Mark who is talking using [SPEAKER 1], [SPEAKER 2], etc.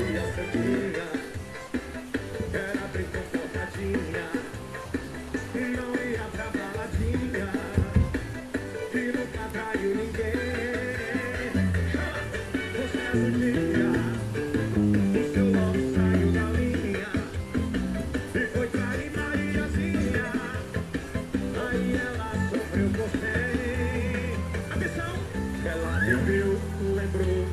[SPEAKER 1] minha santinha Era bem comportadinha Não ia pra baladinha E nunca traiu ninguém Você é santinha O seu nome saiu da linha E foi trair ilhazinha. Aí ela sofreu por sem A missão, ela viveu, lembrou